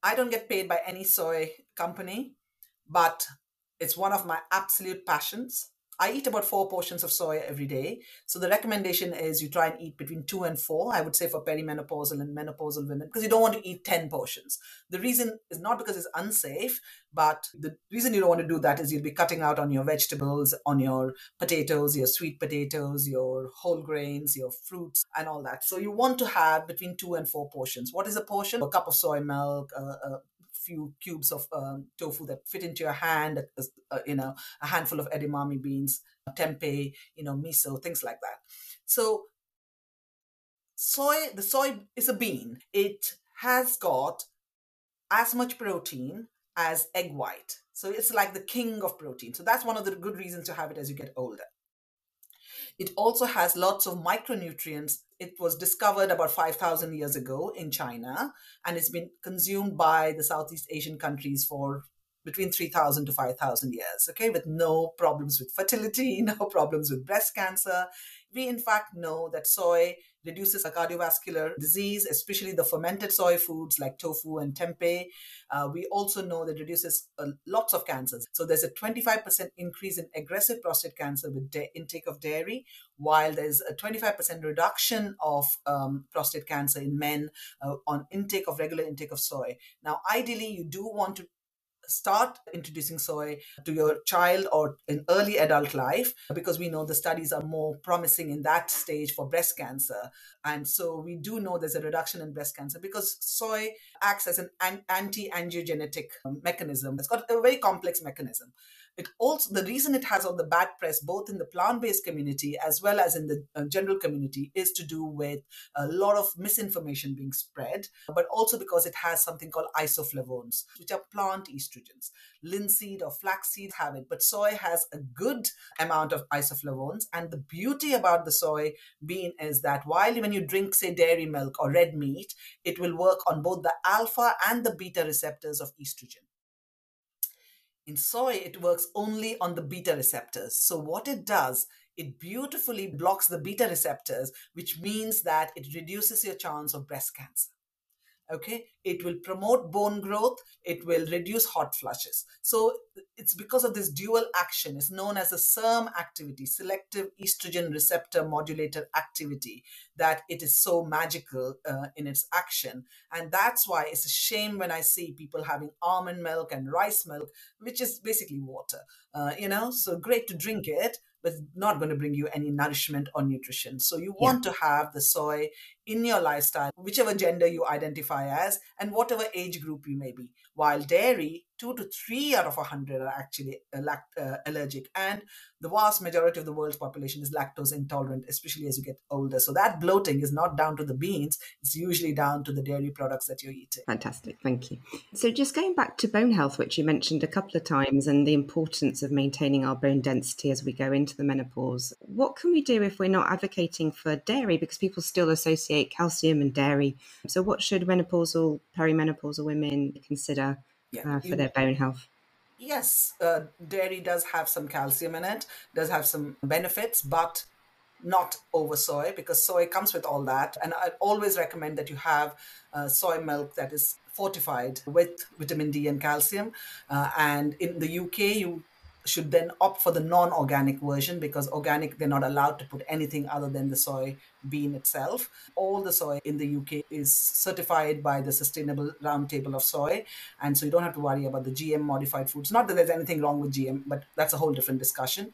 I don't get paid by any soy company, but it's one of my absolute passions. I eat about four portions of soy every day. So the recommendation is you try and eat between two and four, I would say for perimenopausal and menopausal women, because you don't want to eat 10 portions. The reason is not because it's unsafe, but the reason you don't want to do that is you'll be cutting out on your vegetables, on your potatoes, your sweet potatoes, your whole grains, your fruits, and all that. So you want to have between two and four portions. What is a portion? A cup of soy milk, a few cubes of um, tofu that fit into your hand, uh, you know, a handful of edamame beans, tempeh, you know, miso, things like that. So soy, the soy is a bean. It has got as much protein as egg white. So it's like the king of protein. So that's one of the good reasons to have it as you get older. It also has lots of micronutrients. It was discovered about 5,000 years ago in China, and it's been consumed by the Southeast Asian countries for between 3,000 to 5,000 years, okay, with no problems with fertility, no problems with breast cancer. We, in fact, know that soy reduces a cardiovascular disease, especially the fermented soy foods like tofu and tempeh. Uh, we also know that reduces uh, lots of cancers. So there's a 25% increase in aggressive prostate cancer with da- intake of dairy, while there's a 25% reduction of um, prostate cancer in men uh, on intake of regular intake of soy. Now, ideally, you do want to start introducing soy to your child or in early adult life because we know the studies are more promising in that stage for breast cancer. And so we do know there's a reduction in breast cancer because soy acts as an anti-angiogenetic mechanism. It's got a very complex mechanism it also the reason it has all the bad press both in the plant-based community as well as in the uh, general community is to do with a lot of misinformation being spread but also because it has something called isoflavones which are plant estrogens. Linseed or flaxseed have it but soy has a good amount of isoflavones and the beauty about the soy bean is that while when you drink say dairy milk or red meat it will work on both the alpha and the beta receptors of estrogen in soy, it works only on the beta receptors. So, what it does, it beautifully blocks the beta receptors, which means that it reduces your chance of breast cancer okay? It will promote bone growth. It will reduce hot flushes. So it's because of this dual action. It's known as a SERM activity selective estrogen receptor modulator activity that it is so magical uh, in its action. And that's why it's a shame when i see people having almond milk and rice milk which is basically water uh, you know? So great to drink it but not going to bring you any nourishment or nutrition. So you want yeah. to have the soy in your lifestyle, whichever gender you identify as, and whatever age group you may be. While dairy, two to three out of a hundred are actually uh, allergic, and the vast majority of the world's population is lactose intolerant, especially as you get older. So that bloating is not down to the beans; it's usually down to the dairy products that you're eating. Fantastic, thank you. So just going back to bone health, which you mentioned a couple of times, and the importance of maintaining our bone density as we go into the menopause. What can we do if we're not advocating for dairy because people still associate calcium and dairy? So what should menopausal, perimenopausal women consider? Yeah. uh, for their bone health. Yes, uh, dairy does have some calcium in it, does have some benefits, but not over soy because soy comes with all that. And I always recommend that you have uh, soy milk that is fortified with vitamin D and calcium. Uh, and in the UK, you should then opt for the non-organic version because organic they're not allowed to put anything other than the soy bean itself all the soy in the uk is certified by the sustainable roundtable of soy and so you don't have to worry about the gm modified foods not that there's anything wrong with gm but that's a whole different discussion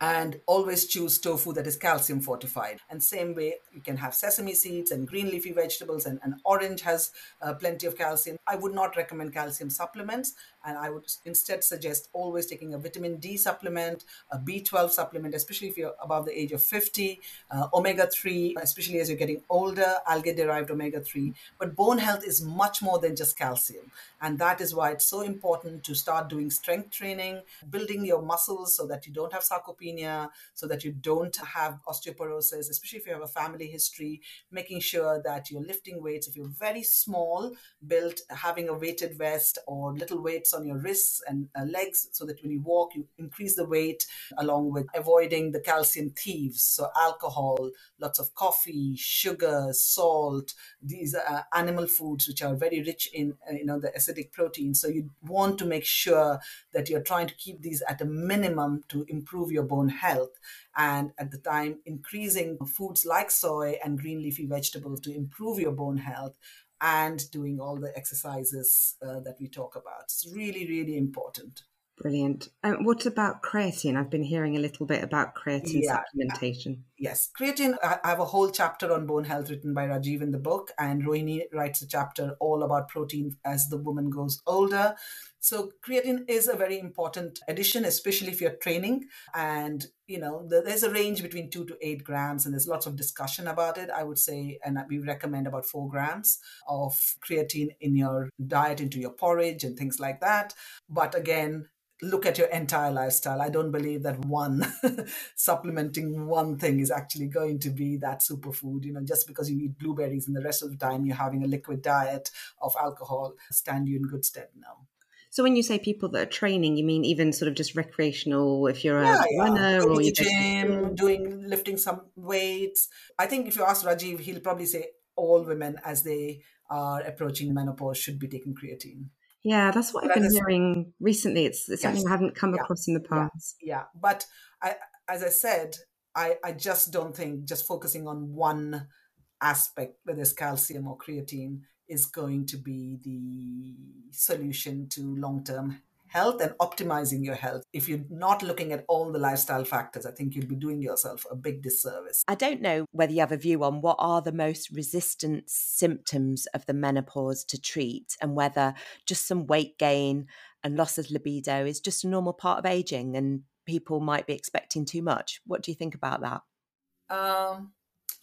and always choose tofu that is calcium fortified. And same way, you can have sesame seeds and green leafy vegetables, and, orange has uh, plenty of calcium. I would not recommend calcium supplements, and I would instead suggest always taking a vitamin D supplement, a B12 supplement, especially if you're above the age of 50, uh, omega 3, especially as you're getting older, algae derived omega 3. But bone health is much more than just calcium. And that is why it's so important to start doing strength training, building your muscles so that you don't have sarcopenia, so that you don't have osteoporosis, especially if you have a family history, making sure that you're lifting weights. If you're very small, built, having a weighted vest or little weights on your wrists and uh, legs so that when you walk, you increase the weight, along with avoiding the calcium thieves. So, alcohol, lots of coffee, sugar, salt, these uh, animal foods, which are very rich in uh, you know the acidic protein. So, you want to make sure that you're trying to keep these at a minimum to improve your bone health and at the time increasing foods like soy and green leafy vegetables to improve your bone health and doing all the exercises uh, that we talk about. It's really, really important. Brilliant. Um, what about creatine? I've been hearing a little bit about creatine yeah. supplementation. Yes, creatine. I have a whole chapter on bone health written by Rajiv in the book, and Rohini writes a chapter all about protein as the woman goes older. So creatine is a very important addition, especially if you're training. And you know, there's a range between two to eight grams, and there's lots of discussion about it. I would say, and we recommend about four grams of creatine in your diet, into your porridge, and things like that. But again, look at your entire lifestyle. I don't believe that one supplementing one thing is actually going to be that superfood. You know, just because you eat blueberries and the rest of the time you're having a liquid diet of alcohol, stand you in good stead now. So when you say people that are training, you mean even sort of just recreational, if you're a yeah, runner yeah. or you gym, doing lifting some weights. I think if you ask Rajiv, he'll probably say all women as they are approaching menopause should be taking creatine. Yeah, that's what but I've been hearing recently. It's, it's yes. something I haven't come yeah. across in the past. Yeah, yeah. but I, as I said, I, I just don't think just focusing on one aspect, whether it's calcium or creatine, is going to be the solution to long term health and optimizing your health. If you're not looking at all the lifestyle factors, I think you'll be doing yourself a big disservice. I don't know whether you have a view on what are the most resistant symptoms of the menopause to treat and whether just some weight gain and loss of libido is just a normal part of aging and people might be expecting too much. What do you think about that? Um,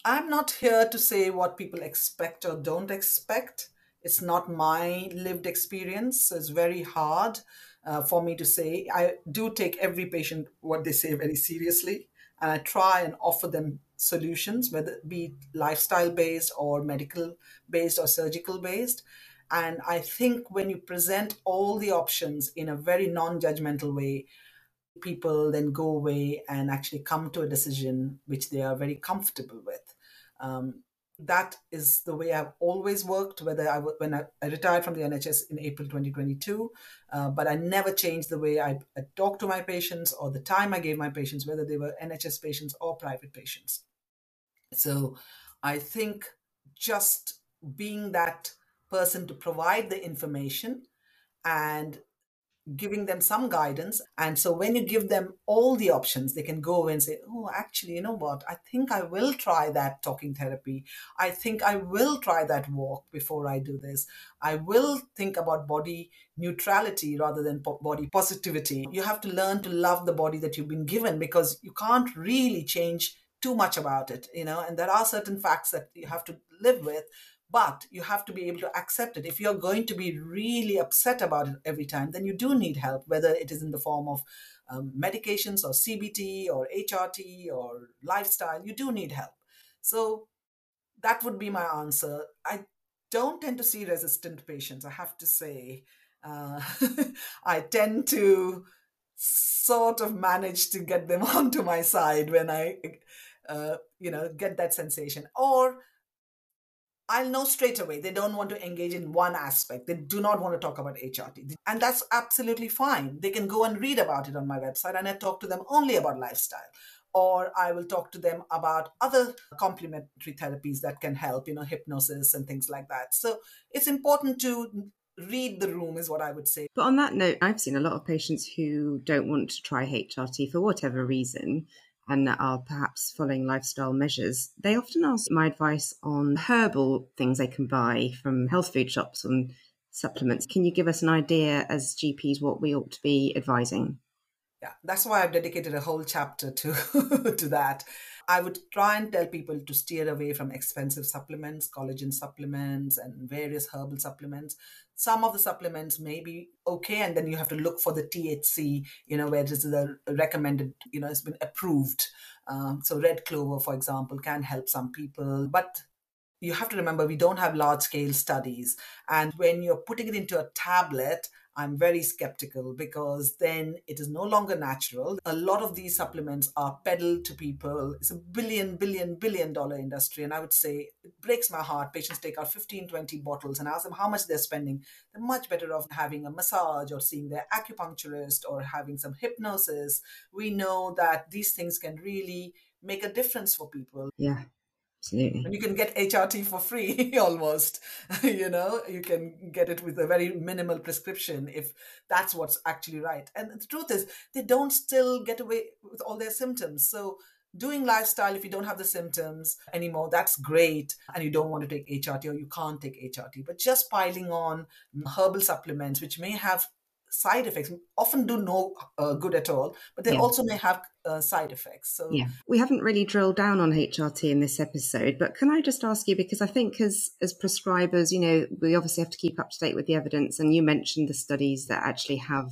I'm not here to say what people expect or don't expect. It's not my lived experience. It's very hard uh, for me to say. I do take every patient, what they say, very seriously. And I try and offer them solutions, whether it be lifestyle based or medical based or surgical based. And I think when you present all the options in a very non judgmental way, people then go away and actually come to a decision which they are very comfortable with. Um, that is the way I've always worked. Whether I when I, I retired from the NHS in April 2022, uh, but I never changed the way I, I talked to my patients or the time I gave my patients, whether they were NHS patients or private patients. So I think just being that person to provide the information and giving them some guidance. And so when you give them all the options, they can go and say, Oh, actually, you know what? I think I will try that talking therapy. I think I will try that walk before I do this. I will think about body neutrality rather than po- body positivity. You have to learn to love the body that you've been given because you can't really change too much about it, you know, and there are certain facts that you have to live with but you have to be able to accept it. If you're going to be really upset about it every time, then you do need help, whether it is in the form of um, medications or CBT or HRT or lifestyle, you do need help. So that would be my answer. I don't tend to see resistant patients, I have to say. Uh, I tend to sort of manage to get them onto my side when I, uh, you know, get that sensation. Or I'll know straight away they don't want to engage in one aspect. They do not want to talk about HRT. And that's absolutely fine. They can go and read about it on my website, and I talk to them only about lifestyle. Or I will talk to them about other complementary therapies that can help, you know, hypnosis and things like that. So it's important to read the room, is what I would say. But on that note, I've seen a lot of patients who don't want to try HRT for whatever reason and that are perhaps following lifestyle measures, they often ask my advice on herbal things they can buy from health food shops and supplements. Can you give us an idea as GPs what we ought to be advising? Yeah, that's why I've dedicated a whole chapter to to that. I would try and tell people to steer away from expensive supplements, collagen supplements, and various herbal supplements. Some of the supplements may be okay, and then you have to look for the THC, you know, where it is the recommended, you know, it's been approved. Um, so, red clover, for example, can help some people, but you have to remember we don't have large scale studies. And when you're putting it into a tablet, I'm very skeptical because then it is no longer natural. A lot of these supplements are peddled to people. It's a billion, billion, billion dollar industry. And I would say it breaks my heart. Patients take out 15, 20 bottles and ask them how much they're spending. They're much better off having a massage or seeing their acupuncturist or having some hypnosis. We know that these things can really make a difference for people. Yeah. Absolutely. And you can get HRT for free almost. you know, you can get it with a very minimal prescription if that's what's actually right. And the truth is, they don't still get away with all their symptoms. So, doing lifestyle, if you don't have the symptoms anymore, that's great. And you don't want to take HRT or you can't take HRT. But just piling on herbal supplements, which may have side effects often do no uh, good at all but they yeah. also may have uh, side effects so yeah we haven't really drilled down on hrt in this episode but can i just ask you because i think as as prescribers you know we obviously have to keep up to date with the evidence and you mentioned the studies that actually have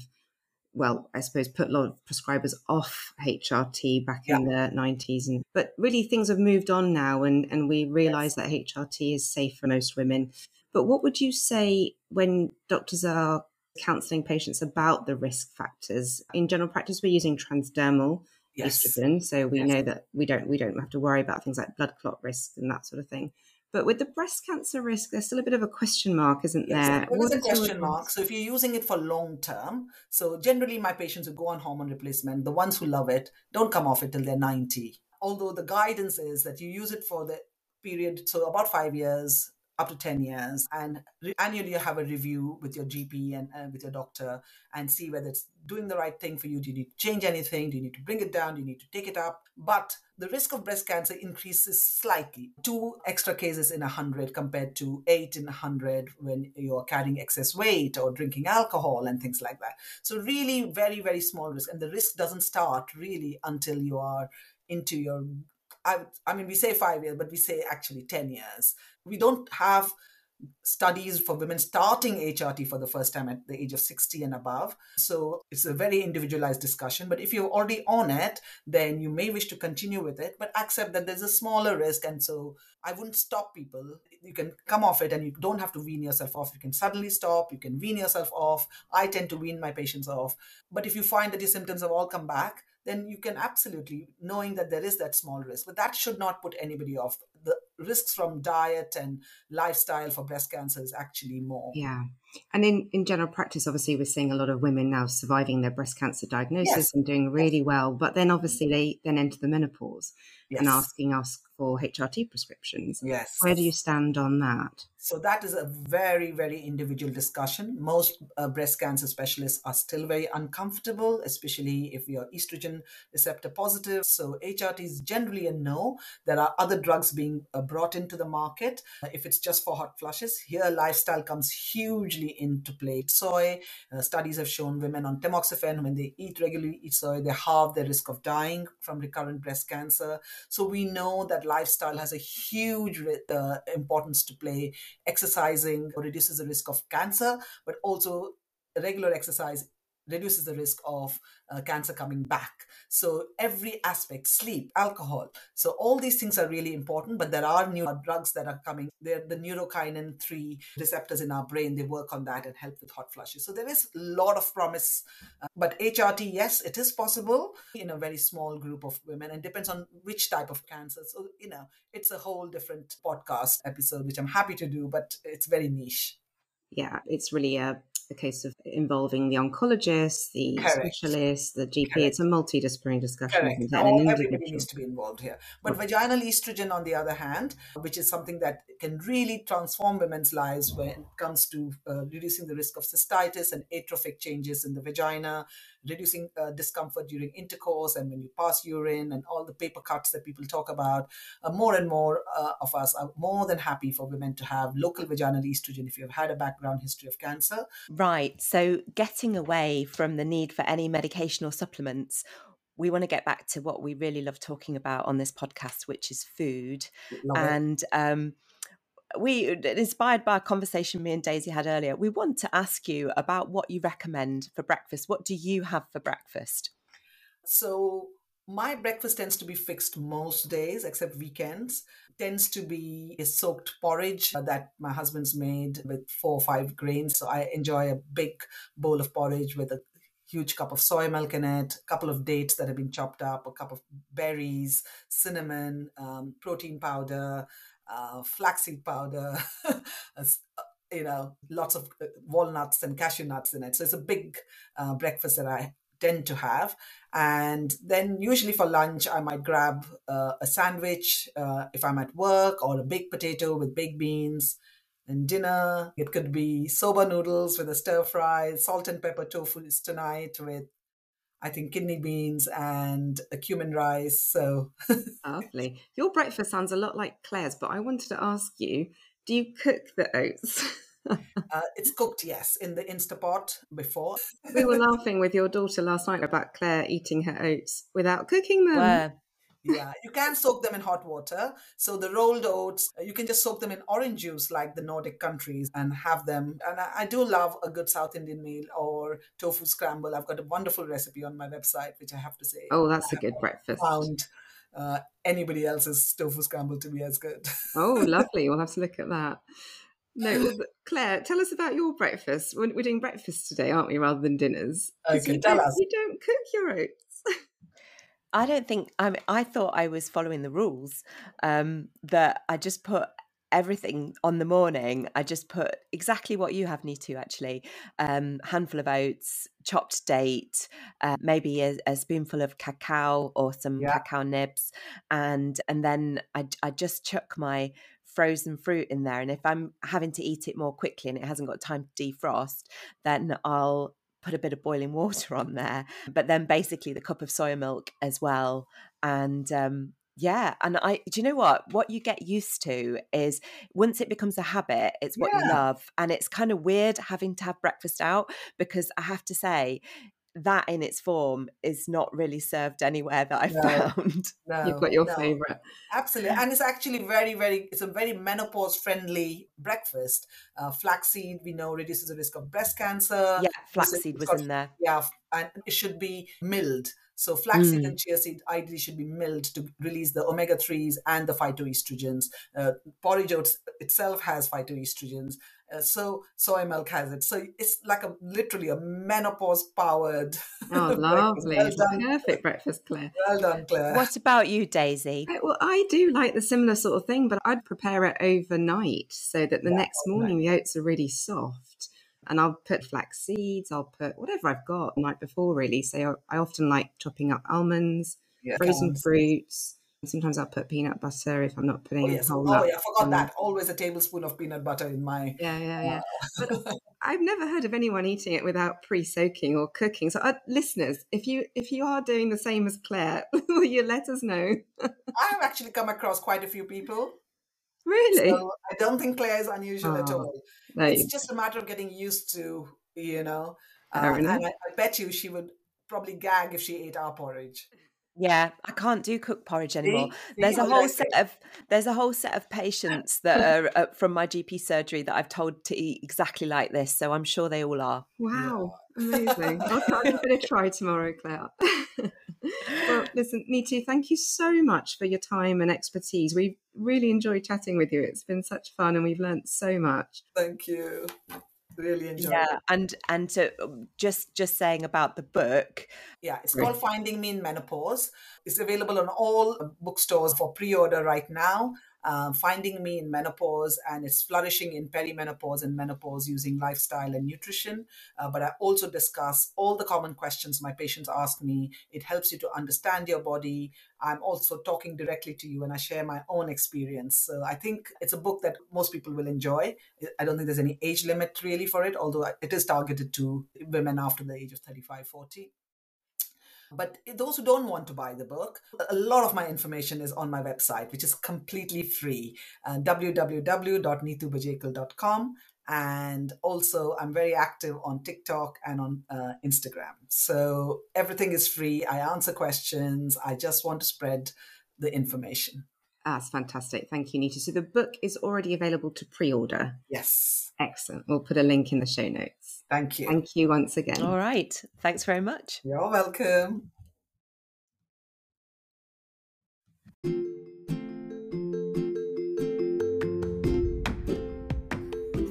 well, I suppose put a lot of prescribers off HRT back yeah. in the 90s. And but really things have moved on now and, and we realise yes. that HRT is safe for most women. But what would you say when doctors are counseling patients about the risk factors. In general practice, we're using transdermal yes. estrogen, so we yes. know that we don't we don't have to worry about things like blood clot risk and that sort of thing. But with the breast cancer risk, there's still a bit of a question mark, isn't there? There is a question mark. So if you're using it for long term, so generally my patients who go on hormone replacement, the ones who love it, don't come off it till they're 90. Although the guidance is that you use it for the period, so about five years, up to 10 years and re- annually you have a review with your gp and uh, with your doctor and see whether it's doing the right thing for you. Do you need to change anything? Do you need to bring it down? Do you need to take it up? But the risk of breast cancer increases slightly. Two extra cases in 100 compared to 8 in 100 when you're carrying excess weight or drinking alcohol and things like that. So really very very small risk and the risk doesn't start really until you are into your I, I mean, we say five years, but we say actually 10 years. We don't have studies for women starting HRT for the first time at the age of 60 and above. So it's a very individualized discussion. But if you're already on it, then you may wish to continue with it, but accept that there's a smaller risk. And so I wouldn't stop people. You can come off it and you don't have to wean yourself off. You can suddenly stop, you can wean yourself off. I tend to wean my patients off. But if you find that your symptoms have all come back, then you can absolutely, knowing that there is that small risk, but that should not put anybody off. The risks from diet and lifestyle for breast cancer is actually more. Yeah. And in, in general practice, obviously, we're seeing a lot of women now surviving their breast cancer diagnosis yes. and doing really well. But then obviously mm-hmm. they then enter the menopause yes. and asking us for HRT prescriptions. Yes. Where do you stand on that? So that is a very, very individual discussion. Most uh, breast cancer specialists are still very uncomfortable, especially if you're estrogen receptor positive. So HRT is generally a no. There are other drugs being uh, brought into the market. Uh, if it's just for hot flushes, here lifestyle comes hugely into play. Soy uh, studies have shown women on tamoxifen when they eat regularly eat soy, they halve their risk of dying from recurrent breast cancer. So we know that lifestyle has a huge uh, importance to play. Exercising reduces the risk of cancer, but also regular exercise reduces the risk of uh, cancer coming back. So every aspect, sleep, alcohol. So all these things are really important, but there are new drugs that are coming. They're the neurokinin 3 receptors in our brain. They work on that and help with hot flushes. So there is a lot of promise. Uh, but HRT, yes, it is possible in a very small group of women and depends on which type of cancer. So, you know, it's a whole different podcast episode, which I'm happy to do, but it's very niche. Yeah, it's really a a case of involving the oncologist, the Correct. specialist, the GP. Correct. It's a multidisciplinary discussion. Correct. All, everybody needs to be involved here. But vaginal estrogen, on the other hand, which is something that can really transform women's lives when it comes to uh, reducing the risk of cystitis and atrophic changes in the vagina, reducing uh, discomfort during intercourse and when you pass urine and all the paper cuts that people talk about. Uh, more and more uh, of us are more than happy for women to have local vaginal estrogen if you've had a background history of cancer. Right. So getting away from the need for any medication or supplements, we want to get back to what we really love talking about on this podcast, which is food. Love and um, we inspired by a conversation me and Daisy had earlier. We want to ask you about what you recommend for breakfast. What do you have for breakfast? So my breakfast tends to be fixed most days except weekends tends to be a soaked porridge that my husband's made with four or five grains so i enjoy a big bowl of porridge with a huge cup of soy milk in it a couple of dates that have been chopped up a cup of berries cinnamon um, protein powder uh, flaxseed powder you know lots of uh, walnuts and cashew nuts in it so it's a big uh, breakfast that i tend to have. And then usually for lunch, I might grab uh, a sandwich uh, if I'm at work or a baked potato with baked beans. And dinner, it could be soba noodles with a stir fry, salt and pepper tofu tonight with, I think, kidney beans and a cumin rice. So lovely. Your breakfast sounds a lot like Claire's, but I wanted to ask you do you cook the oats? uh, it's cooked, yes, in the Instapot before. we were laughing with your daughter last night about Claire eating her oats without cooking them. Where? Yeah, you can soak them in hot water. So the rolled oats, uh, you can just soak them in orange juice like the Nordic countries and have them. And I, I, do love a good South Indian meal or tofu scramble. I've got a wonderful recipe on my website, which I have to say. Oh, that's a good breakfast. Found uh, anybody else's tofu scramble to be as good. oh, lovely. We'll have to look at that. No, Claire, tell us about your breakfast. We're, doing breakfast today, aren't we, rather than dinners? Okay, you tell us. You don't cook your oats. I don't think I mean, I thought I was following the rules. Um, that I just put everything on the morning. I just put exactly what you have, Nitu, actually. Um, handful of oats, chopped date, uh, maybe a, a, spoonful of cacao or some yeah. cacao nibs, and and then I, I just chuck my frozen fruit in there. And if I'm having to eat it more quickly and it hasn't got time to defrost, then I'll put a bit of boiling water on there. But then basically the cup of soya milk as well. And um, yeah, and I do you know what? What you get used to is once it becomes a habit, it's what yeah. you love. And it's kind of weird having to have breakfast out because I have to say, that in its form is not really served anywhere that I've no, found. No, You've got your no. favorite. Absolutely. And it's actually very, very, it's a very menopause friendly breakfast. Uh, flaxseed, we know, reduces the risk of breast cancer. Yeah, flaxseed was got, in there. Yeah, and it should be milled. So flaxseed mm. and chia seed ideally should be milled to release the omega 3s and the phytoestrogens. Uh, porridge oats itself has phytoestrogens. Uh, so soy milk has it. So it's like a literally a menopause powered. Oh, lovely! Well Perfect breakfast, Claire. Well done, Claire. What about you, Daisy? Well, I do like the similar sort of thing, but I'd prepare it overnight so that the yeah, next morning the oats are really soft. And I'll put flax seeds. I'll put whatever I've got the night before, really. So I often like chopping up almonds, yeah, frozen fruits Sometimes I'll put peanut butter if I'm not putting oh, yes. whole Oh, yeah, I forgot that. Always a tablespoon of peanut butter in my. Yeah, yeah, yeah. But I've never heard of anyone eating it without pre-soaking or cooking. So, uh, listeners, if you if you are doing the same as Claire, will you let us know? I have actually come across quite a few people. Really? So I don't think Claire is unusual oh, at all. No, it's just a matter of getting used to, you know. Uh, and I, I bet you she would probably gag if she ate our porridge. Yeah, I can't do cooked porridge anymore. There's a whole set of there's a whole set of patients that are uh, from my GP surgery that I've told to eat exactly like this, so I'm sure they all are. Wow, amazing! I'll, I'm going to try tomorrow, Claire. well, listen, Nitu, thank you so much for your time and expertise. We've really enjoyed chatting with you. It's been such fun, and we've learnt so much. Thank you really enjoy yeah it. and and to um, just just saying about the book. Yeah it's called finding me in menopause. It's available on all bookstores for pre-order right now uh, finding me in menopause and it's flourishing in perimenopause and menopause using lifestyle and nutrition. Uh, but I also discuss all the common questions my patients ask me. It helps you to understand your body. I'm also talking directly to you and I share my own experience. So I think it's a book that most people will enjoy. I don't think there's any age limit really for it, although it is targeted to women after the age of 35, 40. But those who don't want to buy the book, a lot of my information is on my website, which is completely free uh, www.neetubajekal.com. And also, I'm very active on TikTok and on uh, Instagram. So everything is free. I answer questions. I just want to spread the information. That's fantastic. Thank you, Nitu. So the book is already available to pre order. Yes. Excellent. We'll put a link in the show notes. Thank you. Thank you once again. All right. Thanks very much. You're welcome.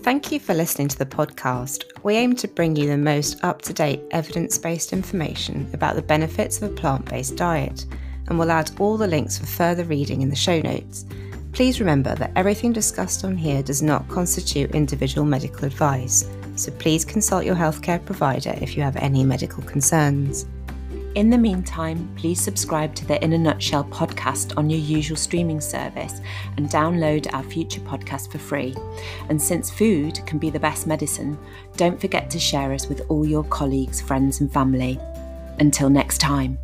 Thank you for listening to the podcast. We aim to bring you the most up to date evidence based information about the benefits of a plant based diet, and we'll add all the links for further reading in the show notes. Please remember that everything discussed on here does not constitute individual medical advice so please consult your healthcare provider if you have any medical concerns. In the meantime, please subscribe to the In a Nutshell podcast on your usual streaming service and download our future podcast for free. And since food can be the best medicine, don't forget to share us with all your colleagues, friends, and family. Until next time.